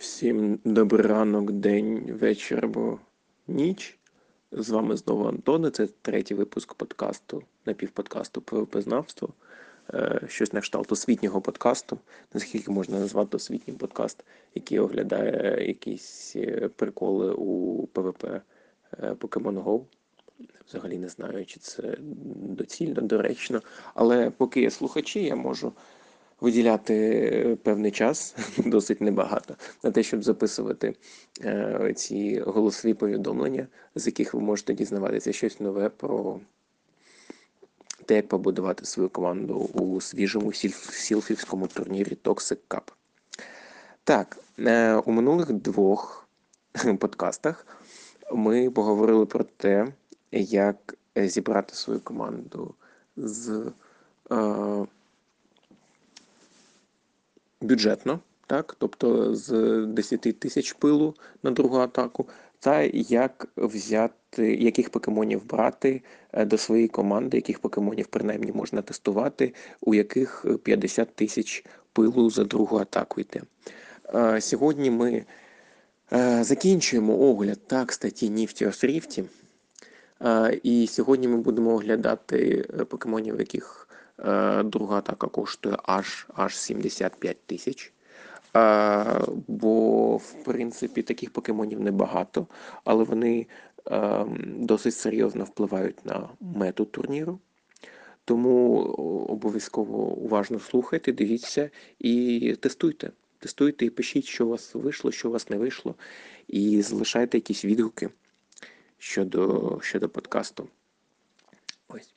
Всім добрий ранок, день, вечір або ніч. З вами знову Антон. Це третій випуск подкасту, напівподкасту «ПВП-знавство». Е, Щось на кшталт освітнього подкасту. Наскільки можна назвати освітній подкаст, який оглядає якісь е, приколи у ПВП е, Pokemon Go. Взагалі не знаю, чи це доцільно, доречно. Але поки є слухачі, я можу виділяти певний час, досить небагато, на те, щоб записувати е, ці голосові повідомлення, з яких ви можете дізнаватися щось нове про те, як побудувати свою команду у свіжому сілфівському турнірі Toxic Cup. Так, е, у минулих двох подкастах ми поговорили про те, як зібрати свою команду з. Бюджетно, так, тобто з 10 тисяч пилу на другу атаку, та як взяти, яких покемонів брати е, до своєї команди, яких покемонів принаймні можна тестувати, у яких 50 тисяч пилу за другу атаку йде. Е, Сьогодні ми е, закінчуємо огляд так, статті Rifty. Е, І сьогодні ми будемо оглядати покемонів, яких друга атака коштує аж, аж 75 тисяч. Е, Бо, в принципі, таких покемонів небагато, але вони е, досить серйозно впливають на мету турніру. Тому обов'язково уважно слухайте, дивіться і тестуйте. Тестуйте і пишіть, що у вас вийшло, що у вас не вийшло, і залишайте якісь відгуки щодо, щодо подкасту. Ось.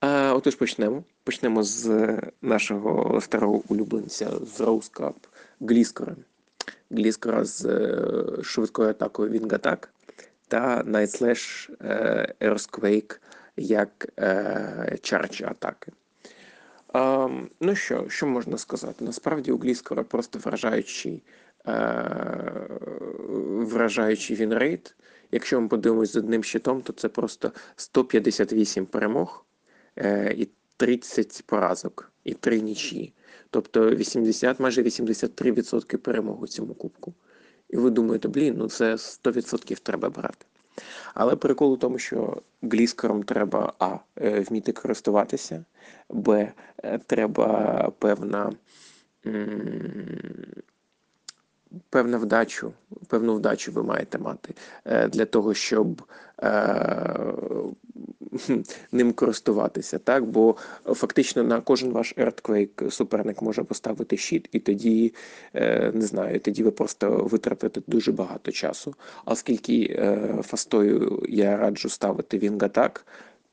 Отож почнемо. Почнемо з нашого старого улюбленця з Cup Гліскора. Гліскора з е, швидкою атакою Attack та Night Slash е, Earthquake як е, charge атаки. Ну що, що можна сказати? Насправді у Гліскора просто вражаючий, е, вражаючий winrate. Якщо ми подивимось з одним щитом, то це просто 158 перемог е, і 30 поразок, і 3 нічиї. Тобто 80, майже 83% перемог у цьому кубку. І ви думаєте, блін, ну це 100% треба брати. Але прикол у тому, що гліскором треба А. е, Вміти користуватися, Б. е, Треба певна. м, Певну вдачу, певну вдачу ви маєте мати е, для того, щоб е, ним користуватися, так? Бо фактично на кожен ваш Earthquake суперник може поставити щит, і тоді е, не знаю, тоді ви просто витратите дуже багато часу. Оскільки е, фастою я раджу ставити Attack,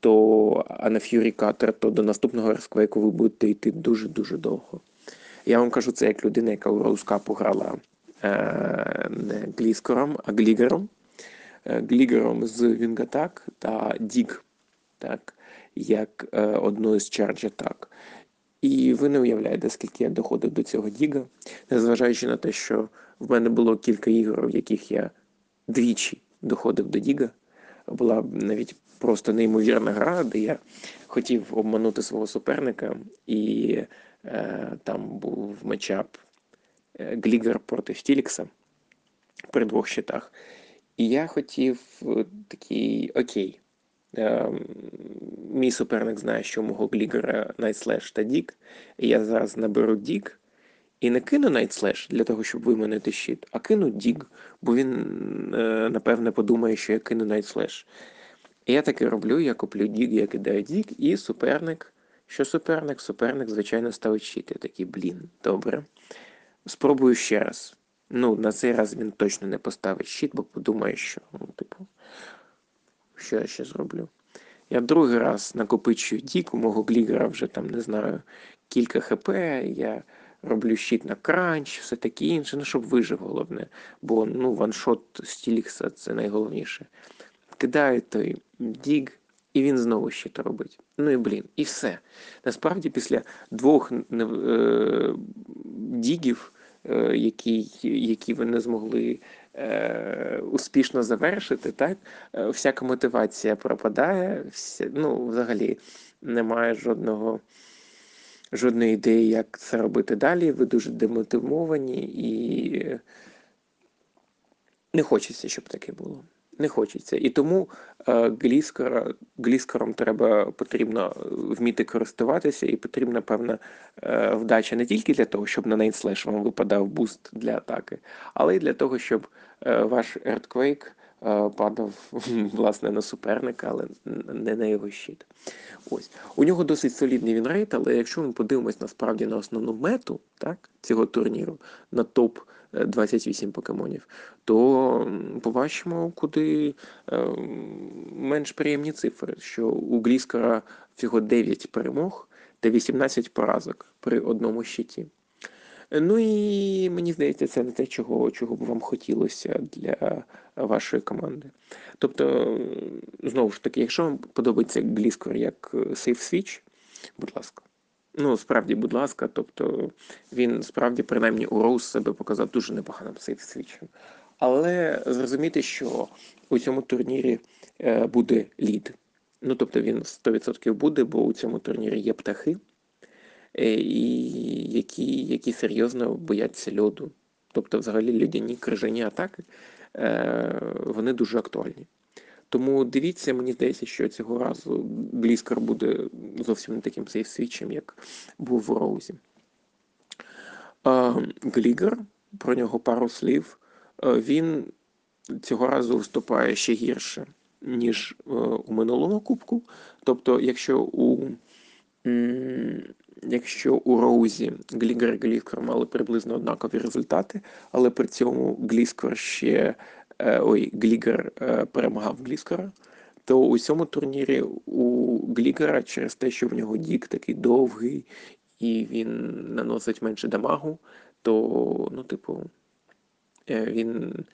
то а на Cutter, то до наступного Earthquake ви будете йти дуже-дуже довго. Я вам кажу це як людина, яка у Cup грала е, не Гліскором, а Глігером. Е, Глігером з Attack та Дік, так, як е, одну з Charge Attack. І ви не уявляєте, скільки я доходив до цього Діга, незважаючи на те, що в мене було кілька ігор, в яких я двічі доходив до Діга. Була навіть просто неймовірна гра, де я хотів обманути свого суперника, і е, там був матчап е, Глігер проти Стілікса при двох щитах. І я хотів е, такий окей. Е, мій суперник знає, що у мого Глігера Slash та Дік. І я зараз наберу Дік і не кину Slash для того, щоб виманити щит, а кину Дік, бо він, е, напевне, подумає, що я кину Slash. І я таки роблю, я куплю Дік, я кидаю Дік, і суперник. Що суперник? Суперник, звичайно, ставить щит. Я такий, блін, добре. Спробую ще раз. Ну, на цей раз він точно не поставить щит, бо подумає, що, ну, типу, що я ще зроблю. Я другий раз накопичую дік, у мого глігера вже там, не знаю, кілька хп, я роблю щит на кранч, все таке інше, ну, щоб вижив головне. Бо ну, ваншот Стілікса це найголовніше. Кидаю той діг, і він знову щит робить. Ну і блін, і все. Насправді, після двох е, дігів, які, які ви не змогли е, успішно завершити, так, е, всяка мотивація пропадає, вся, ну, взагалі немає жодного. Жодної ідеї, як це робити далі. Ви дуже демотивовані і Не хочеться, щоб таке було. Не хочеться. І тому е, гліскора, гліскором треба потрібно е, вміти користуватися, і потрібна певна е, вдача не тільки для того, щоб на нейнслеш вам випадав буст для атаки, але й для того, щоб ваш Earthquake падав власне на суперника, але не на його щит. Ось. У нього досить солідний winrate, але якщо ми подивимось насправді на основну мету так, цього турніру, на топ 28 покемонів, то побачимо, куди е, менш приємні цифри, що у Гліскара всього 9 перемог та 18 поразок при одному щиті. Ну і мені здається, це не те, чого чого б вам хотілося для вашої команди. Тобто, знову ж таки, якщо вам подобається Гліскор як Safe Switch, будь ласка. Ну, справді, будь ласка, тобто він справді, принаймні, у Роуз себе показав дуже непоганим safe switch ем. Але зрозуміти, що у цьому турнірі е, буде лід. Ну, тобто він 100% буде, бо у цьому турнірі є птахи, е, і які які серйозно бояться льоду. Тобто, взагалі, льодяні, крижані атаки е, вони дуже актуальні. Тому дивіться, мені здається, що цього разу Гліскар буде зовсім не таким safe switch ем, як був в Роузі. Глігер, про нього пару слів. Він цього разу виступає ще гірше, ніж е, у минулому кубку. Тобто, якщо у якщо у Роузі Глігер і Гліскор мали приблизно однакові результати, але при цьому Гліскор ще ой, Глігер е, перемагав Гліскора, то у цьому турнірі у Глігера через те, що в нього Dig такий довгий і він наносить менше дамагу, то, ну, типу, е, він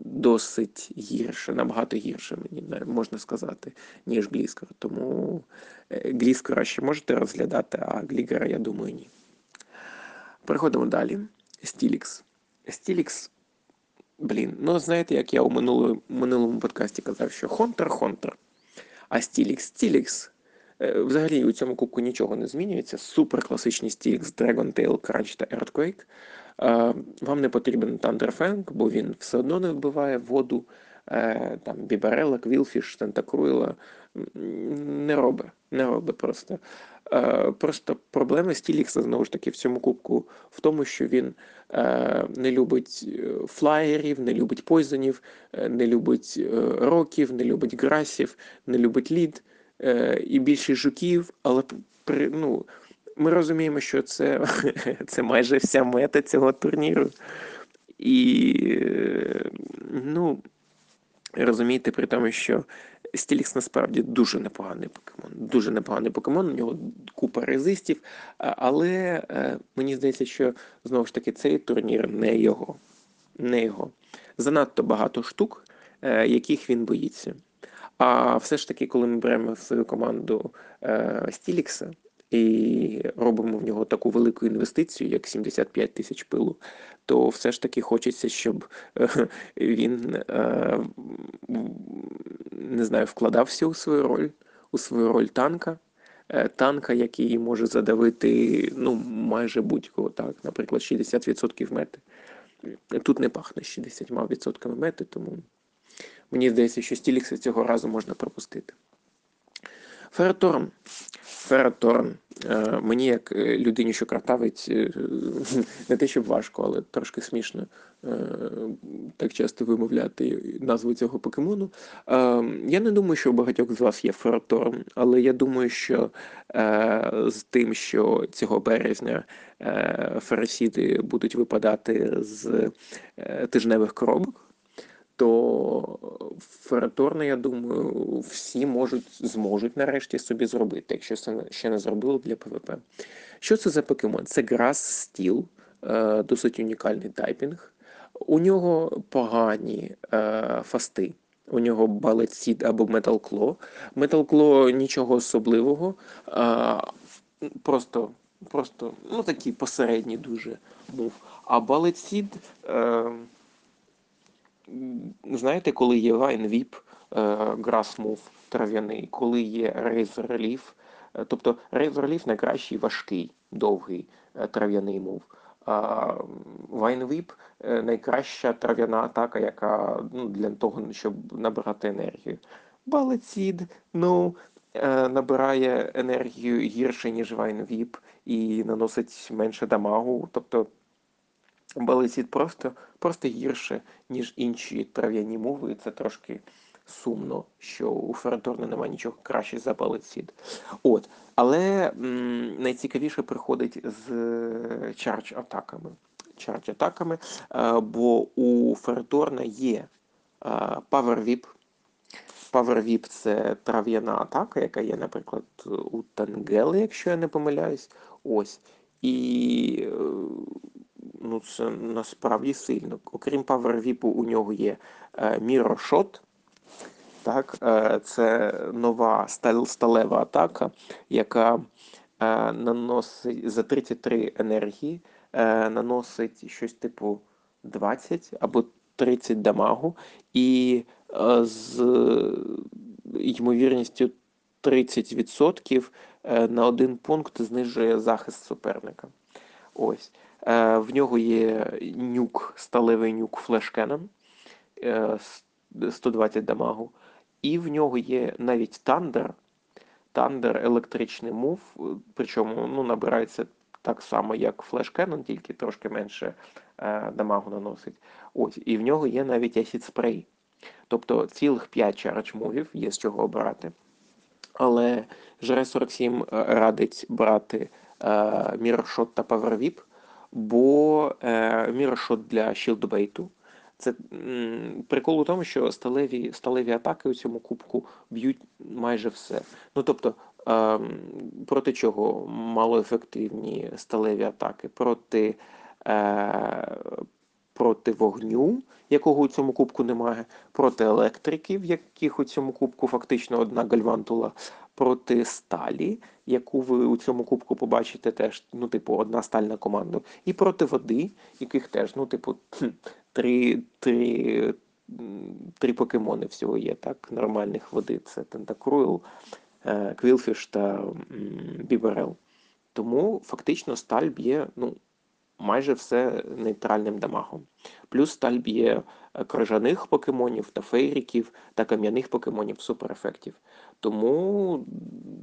досить гірше, набагато гірше, мені можна сказати, ніж Гліскер. Тому Гліскера ще можете розглядати, а Глігера, я думаю, ні. Переходимо далі. Стілікс. Стілікс Блін, ну знаєте, як я у минулому минулому подкасті казав, що Хонтер Хонтер, а Стілікс Стілікс. Е, взагалі у цьому кубку нічого не змінюється. Супер класичний Стілікс, Dragon Tail, Crunch та Earthquake. Е, вам не потрібен Thunderfang, бо він все одно не вбиває воду. Е, там Бібарела, Квілфіш, Тентакруїла не робить. Не робить просто. Е, просто проблема Стілікса знову ж таки в цьому кубку в тому, що він е, не любить флаєрів, не любить пойзонів, не любить років, не любить грасів, не любить лід і більше жуків, але ну, ми розуміємо, що це, це майже вся мета цього турніру. І ну, розумієте, при тому, що Стілікс насправді дуже непоганий покемон. Дуже непоганий покемон, у нього купа резистів, але е, мені здається, що знову ж таки цей турнір не його. Не його. Занадто багато штук, е, яких він боїться. А все ж таки, коли ми беремо в свою команду е, Стілікса, і робимо в нього таку велику інвестицію, як 75 тисяч пилу, то все ж таки хочеться, щоб е, він е, не знаю, вкладався у свою роль, у свою роль танка. Е, танка, який може задавити ну, майже будь-кого, так, наприклад, 60% мети. Тут не пахне 60% мети, тому мені здається, що Стілікса цього разу можна пропустити. Фераторм. Фераторм. Е, мені, як е, людині, що картавить, е, не те, щоб важко, але трошки смішно так часто вимовляти назву цього покемону. Я не думаю, що у багатьох з вас є Фераторм, але я думаю, що з тим, що цього березня ферасіди будуть випадати з тижневих коробок то фераторно, я думаю, всі можуть зможуть нарешті собі зробити, якщо це ще не зробили для ПВП. Що це за покемон? Це Grass Steel, е, досить унікальний typing. У нього погані е, фасти. У нього Seed або. Metal Claw нічого особливого. Е, просто просто ну такий посередній дуже move. А Bullet Seed знаєте, коли є Vine Whip, е, Grass Move трав'яний, коли є Razor Leaf, е, тобто Razor Leaf найкращий важкий, довгий е, трав'яний move. Vine Whip е, найкраща трав'яна атака, яка ну, для того, щоб набирати енергію. Bullet Seed, ну, набирає енергію гірше, ніж Vine Whip, і наносить менше дамагу. Тобто Bullet Seed просто, просто гірше, ніж інші трав'яні муви, це трошки сумно, що у Ферроторна немає нічого краще за Bullet Seed. От. Але м, найцікавіше приходить з charge атаками. Charge атаками, е, бо у Ферроторна є е, Power Whip. Power Whip – це трав'яна атака, яка є, наприклад, у Тангели, якщо я не помиляюсь. Ось. І е, ну, це насправді сильно. Окрім Whip, у нього є е, Mirror Так, е, це нова сталева атака, яка е, наносить за 33 енергії, е, наносить щось типу 20 або 30 дамагу, і е, з ймовірністю 30% е, на один пункт знижує захист суперника. Ось. Е, В нього є nuke, сталевий nuke Flash Cannon ом, е, 120 дамагу. І в нього є навіть Thunder. Thunder електричний move, е, причому ну, набирається так само, як Cannon, тільки трошки менше е, дамагу наносить. Ось, і в нього є навіть Acid Spray. Тобто цілих 5 charge мувів є з чого обирати. Але ЖР-47 е, радить брати е, та Power бо е, Shot для шілдбейту. Це м, прикол у тому, що сталеві, сталеві атаки у цьому кубку б'ють майже все. Ну тобто, ем, проти чого малоефективні сталеві атаки? Проти, е, проти вогню, якого у цьому кубку немає, проти електриків, яких у цьому кубку фактично одна гальвантула, проти сталі, яку ви у цьому кубку побачите теж, ну, типу, одна сталь на команду, і проти води, яких теж, ну, типу, три, три, три покемони всього є, так, нормальних води. Це Тентакруйл, Квілфіш та Біберел. Тому фактично сталь б'є, ну, майже все нейтральним дамагом. Плюс сталь б'є е, крижаних покемонів та фейріків та кам'яних покемонів суперефектів. Тому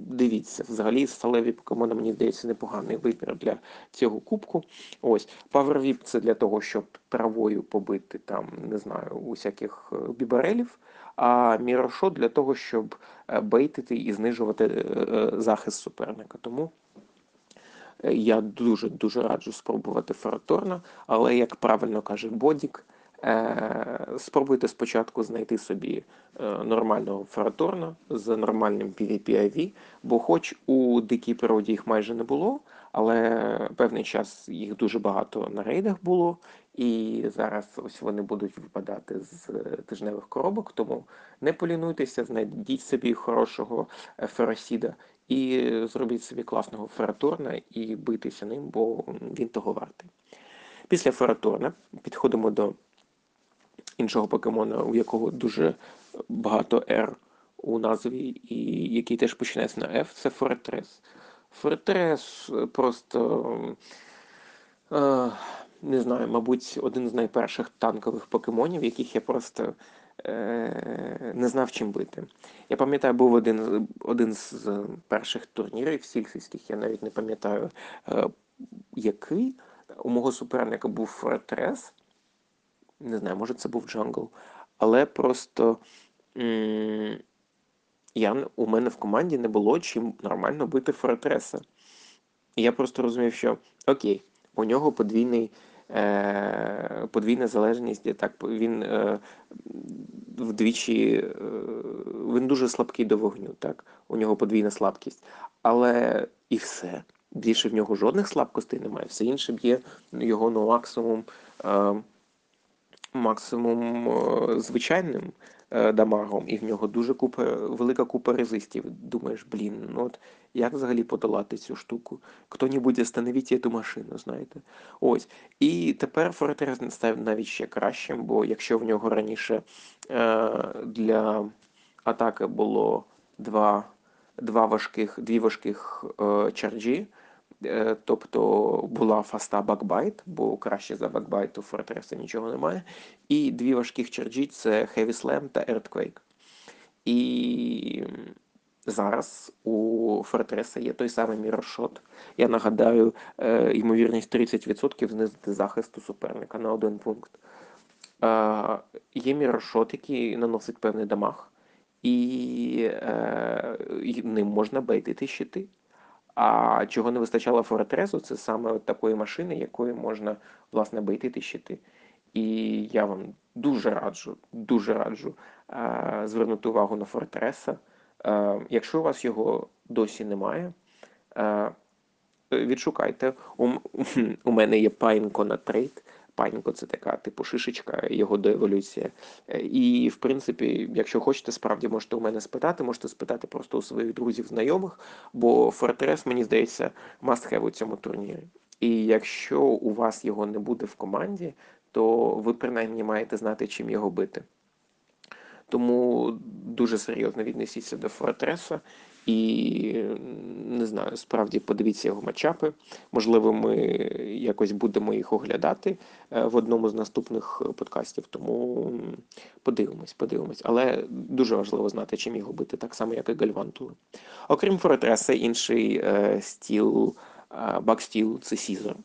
дивіться, взагалі сталеві покемони, мені здається, непоганий вибір для цього кубку. Ось Whip – це для того, щоб травою побити там, не знаю, усяких е, біберелів. А Shot для того, щоб е, бейтити і знижувати захист суперника. Тому Я дуже дуже раджу спробувати Фераторна, але як правильно каже Бодік, е, спробуйте спочатку знайти собі е, нормального Фераторна з нормальним PvP-IV, бо хоч у дикій природі їх майже не було, але певний час їх дуже багато на рейдах було, і зараз ось вони будуть випадати з е, тижневих коробок, тому не полінуйтеся, знайдіть собі хорошого феросіда і зробіть собі класного фераторна і битися ним, бо він того вартий. Після фераторна підходимо до іншого покемона, у якого дуже багато R у назві, і який теж починається на F, це Форетрес. Форетрес просто. е, Не знаю, мабуть, один з найперших танкових покемонів, яких я просто не знав чим бити. Я пам'ятаю, був один, один з перших турнірів сільських, я навіть не пам'ятаю, е, який. У мого суперника був Форретрес. Не знаю, може це був Jungle. Але просто я, у мене в команді не було чим нормально бити Форретреса. І я просто розумів, що окей, у нього подвійний, е, подвійна залежність, так він е, вдвічі, е, він дуже слабкий до вогню, так? У нього подвійна слабкість. Але і все. Більше в нього жодних слабкостей немає. Все інше б'є його ну, максимум, е, максимум е, звичайним е, дамагом, і в нього дуже купа, велика купа резистів. Думаєш, блін, ну от як взагалі подолати цю штуку? Хто-небудь остановіть цю машину, знаєте? Ось. І тепер Форретрес став навіть ще кращим, бо якщо в нього раніше е, для атаки було два, два важких, дві важких е, чарджі, Е, тобто була fast 'а Bug Bite, бо краще за Bug Bite у Форретреса нічого немає. І дві важких charge 'і це Heavy Slam та Earthquake. І зараз у Фортреса є той самий мірошот. Я нагадаю, е, ймовірність 30% знизити захисту суперника на один пункт. Е, Є мірошот, який наносить певний дамаг, і е, ним можна бейтити щити. А чого не вистачало Фортресу, це саме от такої машини, якою можна власне бейтити щити. І я вам дуже раджу, дуже раджу е, звернути увагу на Фортреса. Е, якщо у вас його досі немає, е, відшукайте. У, у мене є Пайнко на трейд. Панько це така типу шишечка, його доеволюція. І, в принципі, якщо хочете, справді можете у мене спитати, можете спитати просто у своїх друзів, знайомих, бо Фортрес, мені здається, must have у цьому турнірі. І якщо у вас його не буде в команді, то ви принаймні маєте знати, чим його бити. Тому дуже серйозно віднесіться до Фортреса і не знаю, справді подивіться його матчапи. Можливо, ми якось будемо їх оглядати е, в одному з наступних подкастів. Тому подивимось, подивимось. Але дуже важливо знати, чим його бити, так само, як і Гальвантур. Окрім Фортреса, інший е, стіл, е, Bug Steel це Сізор.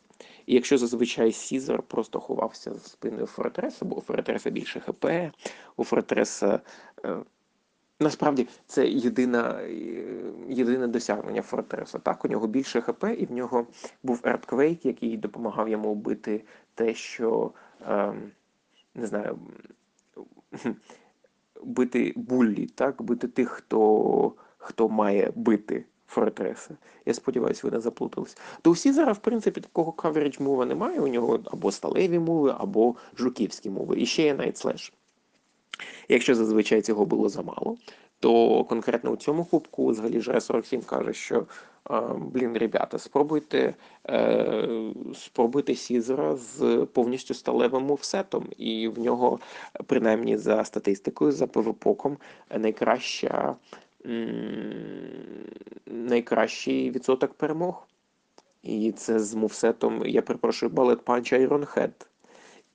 І якщо зазвичай Сізор просто ховався з спиною Форретреса, бо у Форретреса більше ХП, у Форретреса. Насправді це єдина, єдине досягнення Форретреса. Так, у нього більше ХП, і в нього був Earthquake, який допомагав йому бити те, що е, не знаю, бити буллі, так, бити тих, хто хто має бити Форретреса. Я сподіваюся, ви не заплутались. То всі зараз, в принципі, такого каверідж мова немає. У нього або сталеві мови, або жуківські мови. І ще є Slash. Якщо зазвичай цього було замало, то конкретно у цьому кубку взагалі ж 47 каже, що блін, ребята, спробуйте е, спробуйте Сізера з повністю сталевим мувсетом, і в нього, принаймні за статистикою, за ПВПоком, найкраща найкращий відсоток перемог. І це з мувсетом, я перепрошую, Punch Iron Head.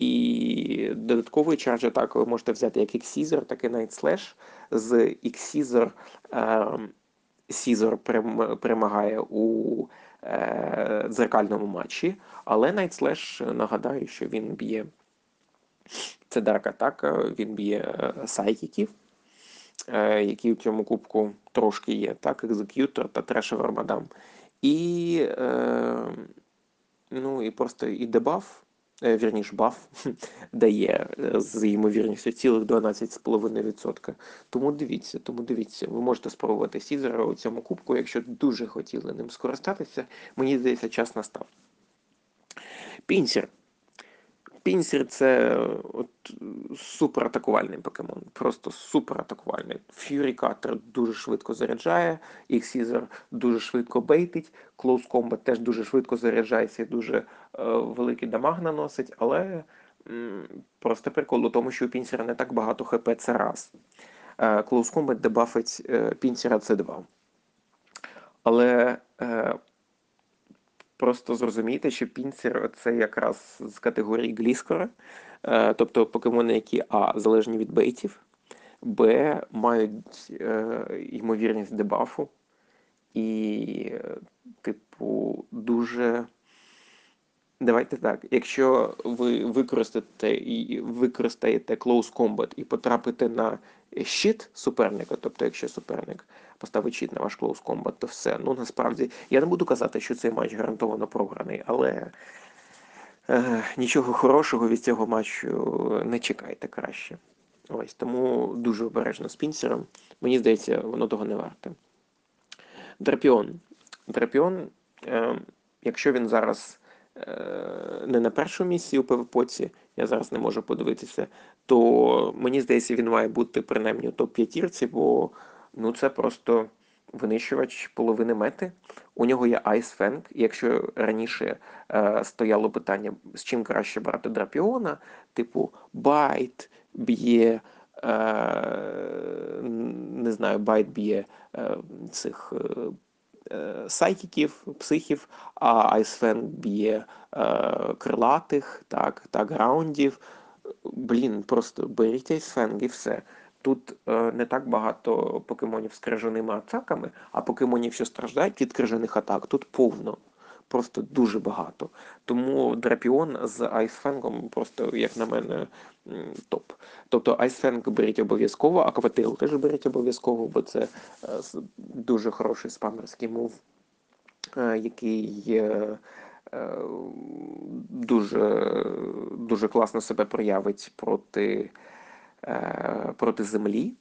І додатковий charge атаку ви можете взяти як X-Scissor, так і Night Slash. З X-Caesar Caesar перемагає у е, дзеркальному матчі, але Night Slash нагадаю, що він б'є це Dark Attack, він б'є е, psychic 'ів, е, які у цьому кубку трошки є, так, Екзегутор та Trash Wormadam. І, е, ну, і просто і debuff. Е, вірніш buff дає е, з ймовірністю цілих 12,5%. Тому дивіться, тому дивіться, ви можете спробувати Сізора у цьому кубку, якщо дуже хотіли ним скористатися. Мені здається, час настав. Пінсер. Пінсер це от супер атакувальний покемон. Просто супер атакувальний. Fury Cutter дуже швидко заряджає, X-Scissor дуже швидко bait 'ить, Close Combat теж дуже швидко заряджається і дуже е, великий damage наносить, але м, просто прикол у тому, що у Пінсера не так багато ХП це раз. Е, Close дебафить е, Пінсера це 2. Але е, просто зрозумійте, що пінцер це якраз з категорії Гліскора, е, тобто покемони, які А залежні від бейтів, Б мають е, ймовірність дебафу, і, типу, дуже. Давайте так. Якщо ви використаєте і використаєте Close Combat і потрапите на щит суперника, тобто, якщо суперник поставить щит на ваш Close Combat, то все. Ну насправді я не буду казати, що цей матч гарантовано програний, але е, нічого хорошого від цього матчу не чекайте краще. Ось тому дуже обережно з пінсером. Мені здається, воно того не варте. Драпіон. Драпіон, е, якщо він зараз. Е, не на першому місці у ПВПоці, я зараз не можу подивитися, то мені здається, він має бути принаймні у топ-п'ятірці, бо ну це просто винищувач половини мети. У нього є Ice Fang. Якщо раніше е, стояло питання, з чим краще брати драпіона, типу Bite б'є. Е, не знаю, байт б'є е, цих е, psychic 'ів, психів, а Ice Fang б'є крилатих, так, так, ground 'ів. Блін, просто беріть Ice Fang і все. Тут е, не так багато покемонів з крижаними атаками, а покемонів, що страждають від крижаних атак, тут повно. Просто дуже багато. Тому Драпіон з Ice Fang 'ом просто, як на мене, топ. Тобто Ice Fang беріть обов'язково, Aqua Tail теж беріть обов'язково, бо це е, дуже хороший спамерський мув, е, який е, дуже, дуже класно себе проявить проти, проти землі,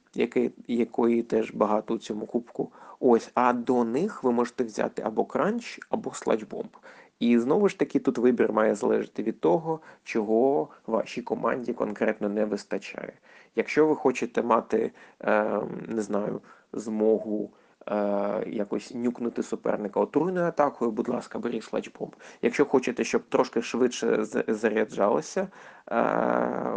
якої теж багато у цьому кубку. Ось, а до них ви можете взяти або кранч, або сладжбомб. І знову ж таки, тут вибір має залежати від того, чого вашій команді конкретно не вистачає. Якщо ви хочете мати, е, не знаю, змогу е, якось nuke 'нути суперника отруйною атакою, будь ласка, беріть Sludge Bomb. Якщо хочете, щоб трошки швидше заряджалося, е,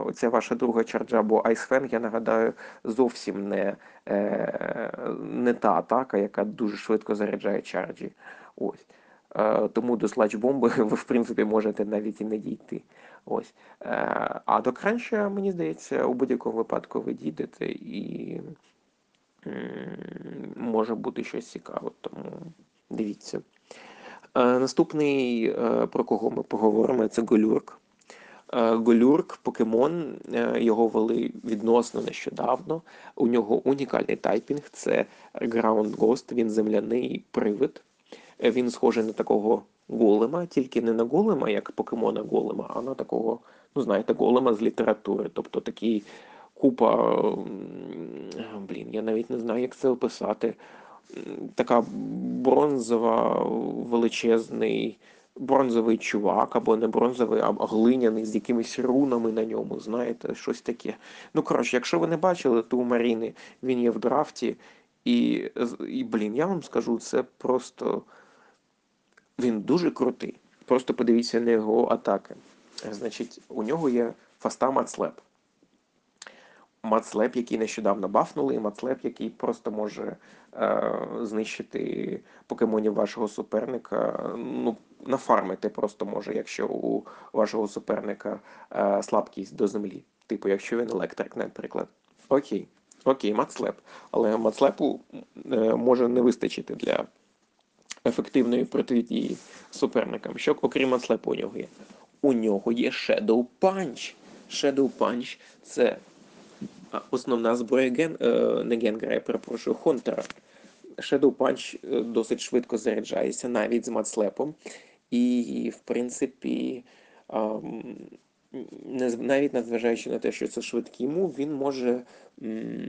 оця ваша друга charge 'а, бо Ice Fang, я нагадаю, зовсім не, е, не та атака, яка дуже швидко заряджає charge 'і. Ось. Е, Тому до сладж-бомби ви, в принципі, можете навіть і не дійти. Ось. Е, А до Crunch 'а, мені здається, у будь-якому випадку ви дійдете і може бути щось цікаве, тому дивіться. Е, Наступний, е, про кого ми поговоримо, це Голурк. Е, Голурк, покемон, його ввели відносно нещодавно. У нього унікальний typing це Ground Ghost, він земляний привид. Він схожий на такого голема, тільки не на голема, як покемона голема, а на такого, ну знаєте, голема з літератури. Тобто такий купа. Блін, я навіть не знаю, як це описати. Така бронзова, величезний. Бронзовий чувак, або не бронзовий, а глиняний з якимись рунами на ньому, знаєте, щось таке. Ну, коротше, якщо ви не бачили, то у Маріни він є в драфті, і, і блін, я вам скажу, це просто він дуже крутий. Просто подивіться на його атаки. Значить, у нього є фаста Мацлеп. Мацлеп, який нещодавно бафнули, і Мацлеп, який просто може е, знищити покемонів вашого суперника. Ну, нафармити просто може, якщо у вашого суперника е, слабкість до землі. Типу, якщо він електрик, наприклад. Окей, окей, Мацлеп. Але Мацлепу е, може не вистачити для ефективної протидії суперникам. Що окрім Мацлепу у нього є? У нього є Shadow Punch. Shadow Punch це основна зброя ген, е, не Генгера, перепрошую, Хонтера. Shadow Punch е, досить швидко заряджається, навіть з Мацлепом. І, в принципі, навіть незважаючи на те, що це швидкий мув, він може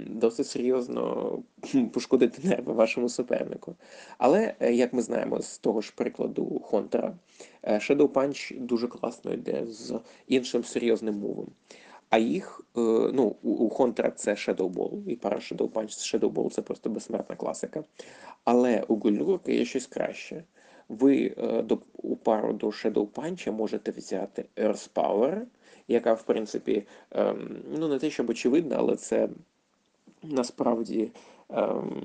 досить серйозно пошкодити нерви вашому супернику. Але, е, як ми знаємо з того ж прикладу Хонтера, Shadow Punch дуже класно йде з іншим серйозним мувом. А їх, е, ну, у, Хонтера це Shadow Ball, і пара Shadow Punch з Shadow Ball це просто безсмертна класика. Але у Гульнурка є щось краще. Ви е, до, у пару до Shadow Punch можете взяти Earth Power, яка, в принципі, ем, ну не те, щоб очевидна, але це насправді ем,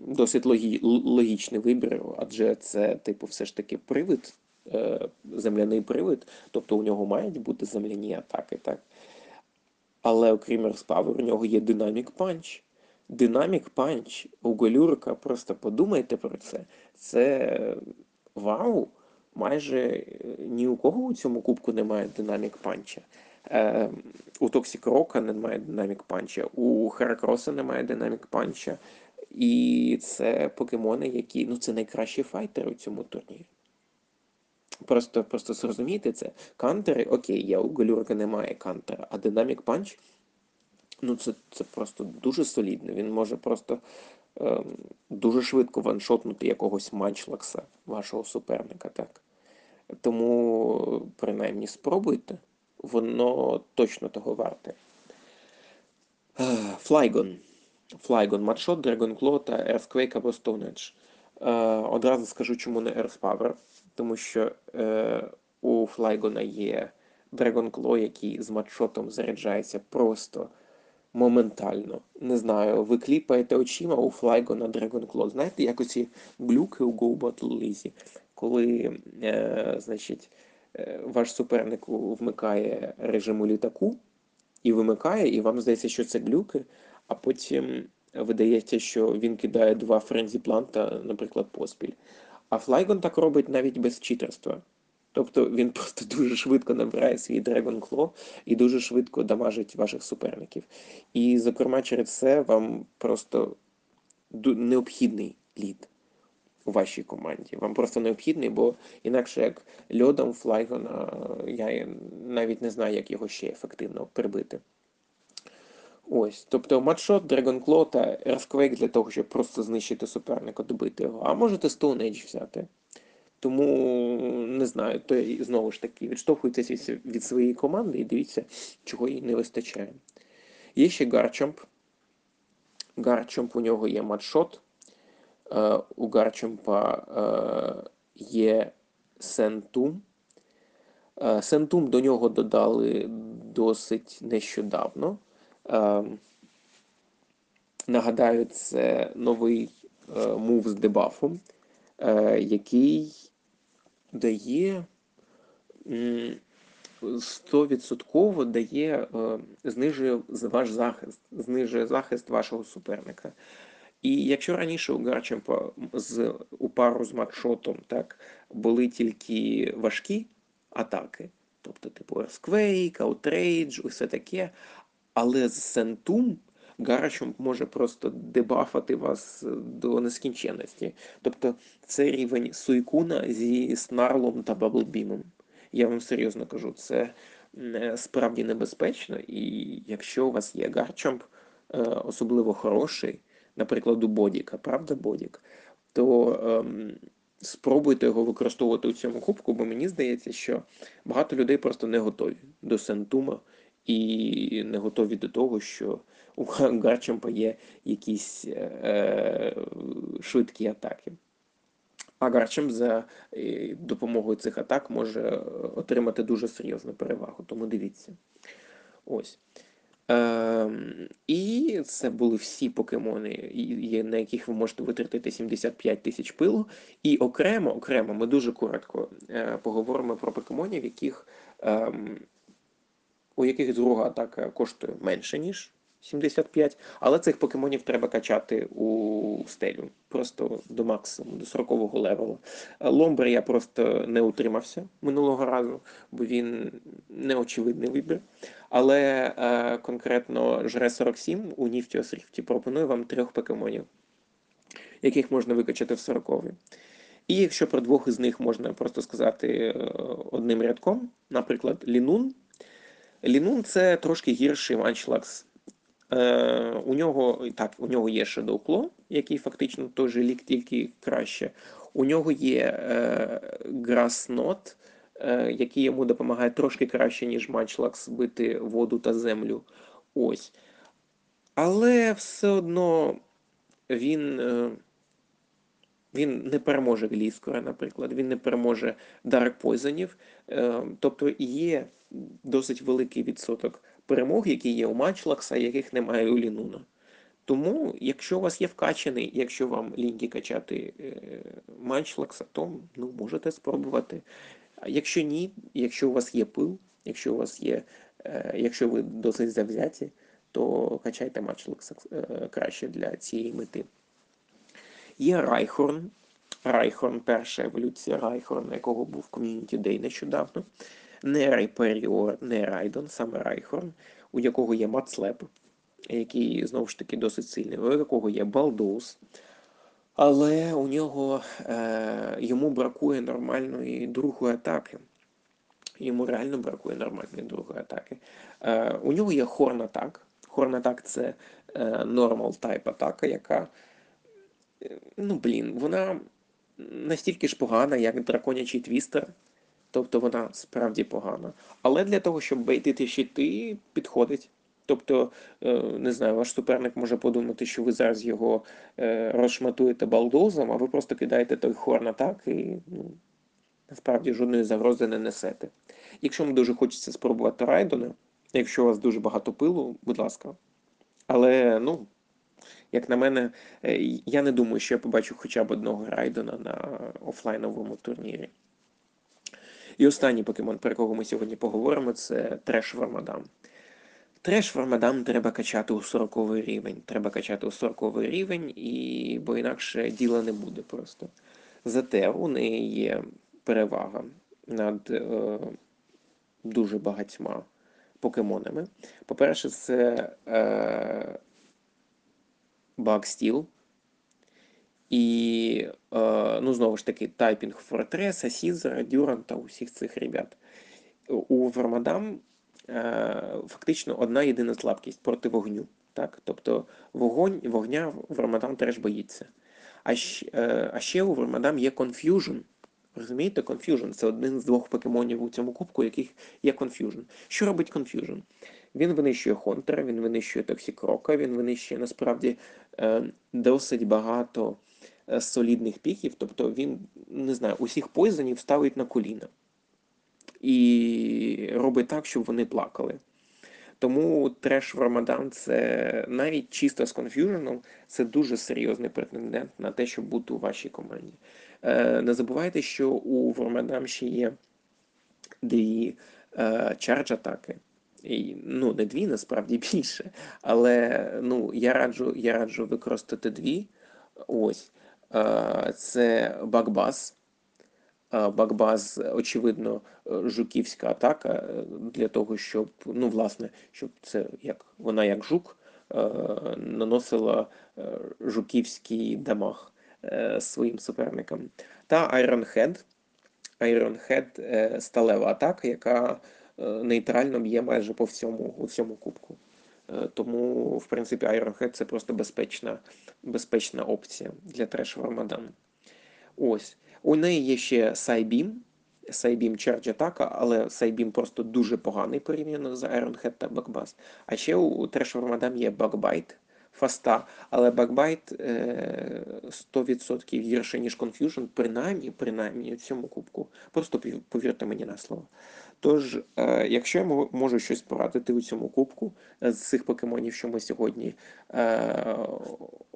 досить логі, логічний вибір, адже це, типу, все ж таки привид, земляний привид, тобто у нього мають бути земляні атаки, так? Але окрім Power, у нього є Dynamic Punch. Dynamic Punch у Голюрика, просто подумайте про це. Це вау! Майже е, ні у кого у цьому кубку немає Dynamic Punch. Е, у Toxic Rock немає Dynamic Punch, у Heracross немає Dynamic Punch. І це покемони, які. Ну, це найкращі файтери у цьому турнірі. Просто, просто зрозумійте це. Кантери, окей, я у Голюрика немає кантера, а Dynamic Punch Ну, це, це просто дуже солідно. Він може просто ем, дуже швидко ваншотнути якогось манчлакса вашого суперника, так. Тому, принаймні, спробуйте. Воно точно того варте. Флайгон. Флайгон, Матшот, Драгонкло та Earthquake або Stone Edge. Е, Одразу скажу, чому не Earth Power. Тому що е, у Флайгона є Драгонкло, який з матшотом заряджається просто моментально. Не знаю, ви кліпаєте очима у Флайго на Dragon Claw. Знаєте, як оці глюки у Go Battle Lizzy, коли, е, значить, е, ваш суперник вмикає режим у літаку і вимикає, і вам здається, що це глюки, а потім видається, що він кидає два френзі планта, наприклад, поспіль. А Флайгон так робить навіть без читерства. Тобто він просто дуже швидко набирає свій Dragon Claw і дуже швидко дамажить ваших суперників. І, зокрема, через це вам просто необхідний лід у вашій команді. Вам просто необхідний, бо інакше як льодом Флайгона, я навіть не знаю, як його ще ефективно прибити. Ось, тобто матшот, Claw та Earthquake для того, щоб просто знищити суперника, добити його. А можете Stone Age взяти. Тому не знаю, то знову ж таки відштовхуйтесь від, своєї команди і дивіться, чого їй не вистачає. Є ще Гарчамп. Гарчамп у нього є матшот. Е, у Гарчампа е, є Сентум. Сентум до нього додали досить нещодавно. Е, Нагадаю, це новий е, мув з дебафом, е, який дає м, 100% дає, е, знижує ваш захист, знижує захист вашого суперника. І якщо раніше у Гарчемпа з у пару з матшотом так були тільки важкі атаки, тобто типу Earthquake, Outrage, усе таке, але з Сентум Гарчемп може просто дебафати вас до нескінченності. Тобто це рівень Суйкуна зі Снарлом та Баблбімом. Я вам серйозно кажу, це е, справді небезпечно, і якщо у вас є Гарчамп, е, особливо хороший, наприклад, у Бодіка, правда, Бодік, то ем, спробуйте його використовувати у цьому кубку, бо мені здається, що багато людей просто не готові до Сентума і не готові до того, що у Гарчампа є якісь е, швидкі атаки. А Гарчамп за е, допомогою цих атак може е, отримати дуже серйозну перевагу, тому дивіться. Ось. Ем, і це були всі покемони, на яких ви можете витратити 75 тисяч пилу. І окремо, окремо, ми дуже коротко е, поговоримо про покемонів, яких, ем, у яких друга атака коштує менше, ніж 75, але цих покемонів треба качати у стелю, просто до максимуму, до 40-го левелу. Е, Ломбер я просто не утримався минулого разу, бо він неочевидний вибір. Але е, конкретно жре 47 у Нiftios Rift пропонує вам трьох покемонів, яких можна викачати в 40 І якщо про двох із них можна просто сказати е, одним рядком, наприклад, Лінун. Лінун це трошки гірший манчлакс. Е, у нього так, у нього є Claw, який фактично той же лік, тільки краще. У нього є е, Knot, е, який йому допомагає трошки краще, ніж Матчлакс бити воду та землю. Ось. Але все одно він, е, він не переможе Гліскора, наприклад, він не переможе Dark Poisonів. Е, тобто є досить великий відсоток перемог, які є у Матчлакса, яких немає у Лінуна. Тому, якщо у вас є вкачаний, якщо вам ліньки качати е, Манчлакса, то ну, можете спробувати. А якщо ні, якщо у вас є пил, якщо у вас є, е, якщо ви досить завзяті, то качайте Манчлакса е, краще для цієї мети. Є Райхорн. Райхорн, перша еволюція Райхорна, якого був Community Day нещодавно. Не Райперіор, не Райдон, саме Райхорн, у якого є Mud Slap, який знову ж таки досить сильний, у якого є Bulldoze. Але у нього е, йому бракує нормальної другої атаки. Йому реально бракує нормальної другої атаки. Е, у нього є Horn Attack. Horn Attack це е, type атака, яка ну, блін, вона настільки ж погана, як драконячий Twister. Тобто вона справді погана. Але для того, щоб бейтити щити, підходить. Тобто, е, не знаю, ваш суперник може подумати, що ви зараз його е, розшматуєте балдозом, а ви просто кидаєте той хорн атак і ну, насправді жодної загрози не несете. Якщо вам дуже хочеться спробувати райдона, якщо у вас дуже багато пилу, будь ласка, Але, ну, як на мене, е, я не думаю, що я побачу хоча б одного Райдена на офлайновому турнірі. І останній покемон, про якого ми сьогодні поговоримо, це Треш Вармадам. Треш Вармадам треба качати у 40 рівень. Треба качати у 40 рівень, і... бо інакше діла не буде просто. Зате у неї є перевага над е, дуже багатьма покемонами. По-перше, це е, Багстіл. І, е, ну, знову ж таки, typing Фортреса, Сізера, Дюранта, усіх цих ребят. У Вармадам е, фактично одна єдина слабкість проти вогню. Так? Тобто вогонь, вогня Вармадам теж боїться. А, щ- е, а ще у Вармадам є Confusion. Розумієте, Confusion це один з двох покемонів у цьому кубку, яких є Confusion. Що робить Confusion? Він винищує Хонтера, він винищує Токсікрока, він винищує насправді е, досить багато е, солідних піків, тобто він, не знаю, усіх poison ів ставить на коліна і робить так, щоб вони плакали. Тому треш в Рамадан це навіть чисто з confusion ом, це дуже серйозний претендент на те, щоб бути у вашій команді. Е, не забувайте, що у Вармадам ще є дві е, charge атаки. І, ну, не дві, насправді більше. Але ну, я раджу, я раджу використати дві. Ось. Це Бакбас. Бакбаз, очевидно, жуківська атака е, для того, щоб, ну, власне, щоб це як вона як жук е, наносила е, жуківський дамаг своїм суперникам. Та Head е, сталева атака, яка нейтрально б'є майже по всьому, у всьому кубку. Е, Тому, в принципі, Iron Head це просто безпечна, безпечна опція для треш Рамадану. Ось. У неї є ще Psybeam. Psybeam charge атака, але Psybeam просто дуже поганий порівняно з Iron Head та Bug Buzz. А ще у Треш Рамадам є Bug Bite, fast а, але е, 100% гірше, ніж Confusion, принаймні, принаймні в цьому кубку. Просто повірте мені на слово. Тож, е, якщо я можу щось порадити у цьому кубку е, з цих покемонів, що ми сьогодні е,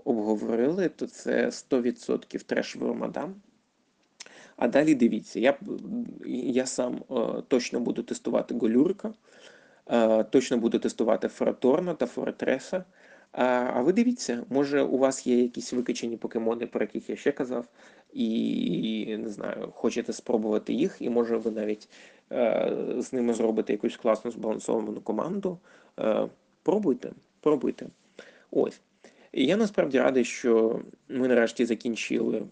обговорили, то це 100% треш Рамадам. А далі дивіться, я, я сам точно буду тестувати Голюрика, е, точно буду тестувати Фораторна та Форатреса. А, ви дивіться, може у вас є якісь викачені покемони, про яких я ще казав, і не знаю, хочете спробувати їх, і може ви навіть е, з ними зробите якусь класну збалансовану команду. Е, пробуйте, пробуйте. Ось. І я насправді радий, що ми нарешті закінчили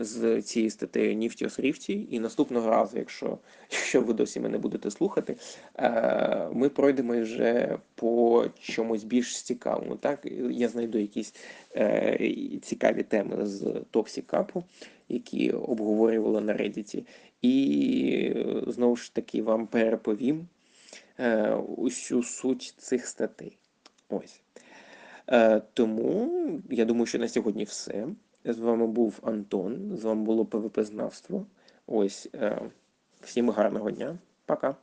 з цією статтею Нiftios Rifty, і наступного разу, якщо, якщо ви досі мене будете слухати, е, ми пройдемо вже по чомусь більш цікавому. Так? Я знайду якісь е, цікаві теми з Cup, які обговорювали на Reddit, і знову ж таки вам переповім е, усю суть цих статей. Ось. Е, тому я думаю, що на сьогодні все. З вами був Антон, з вами було ПВП Знавство. Ось. Е, всім гарного дня. Пока.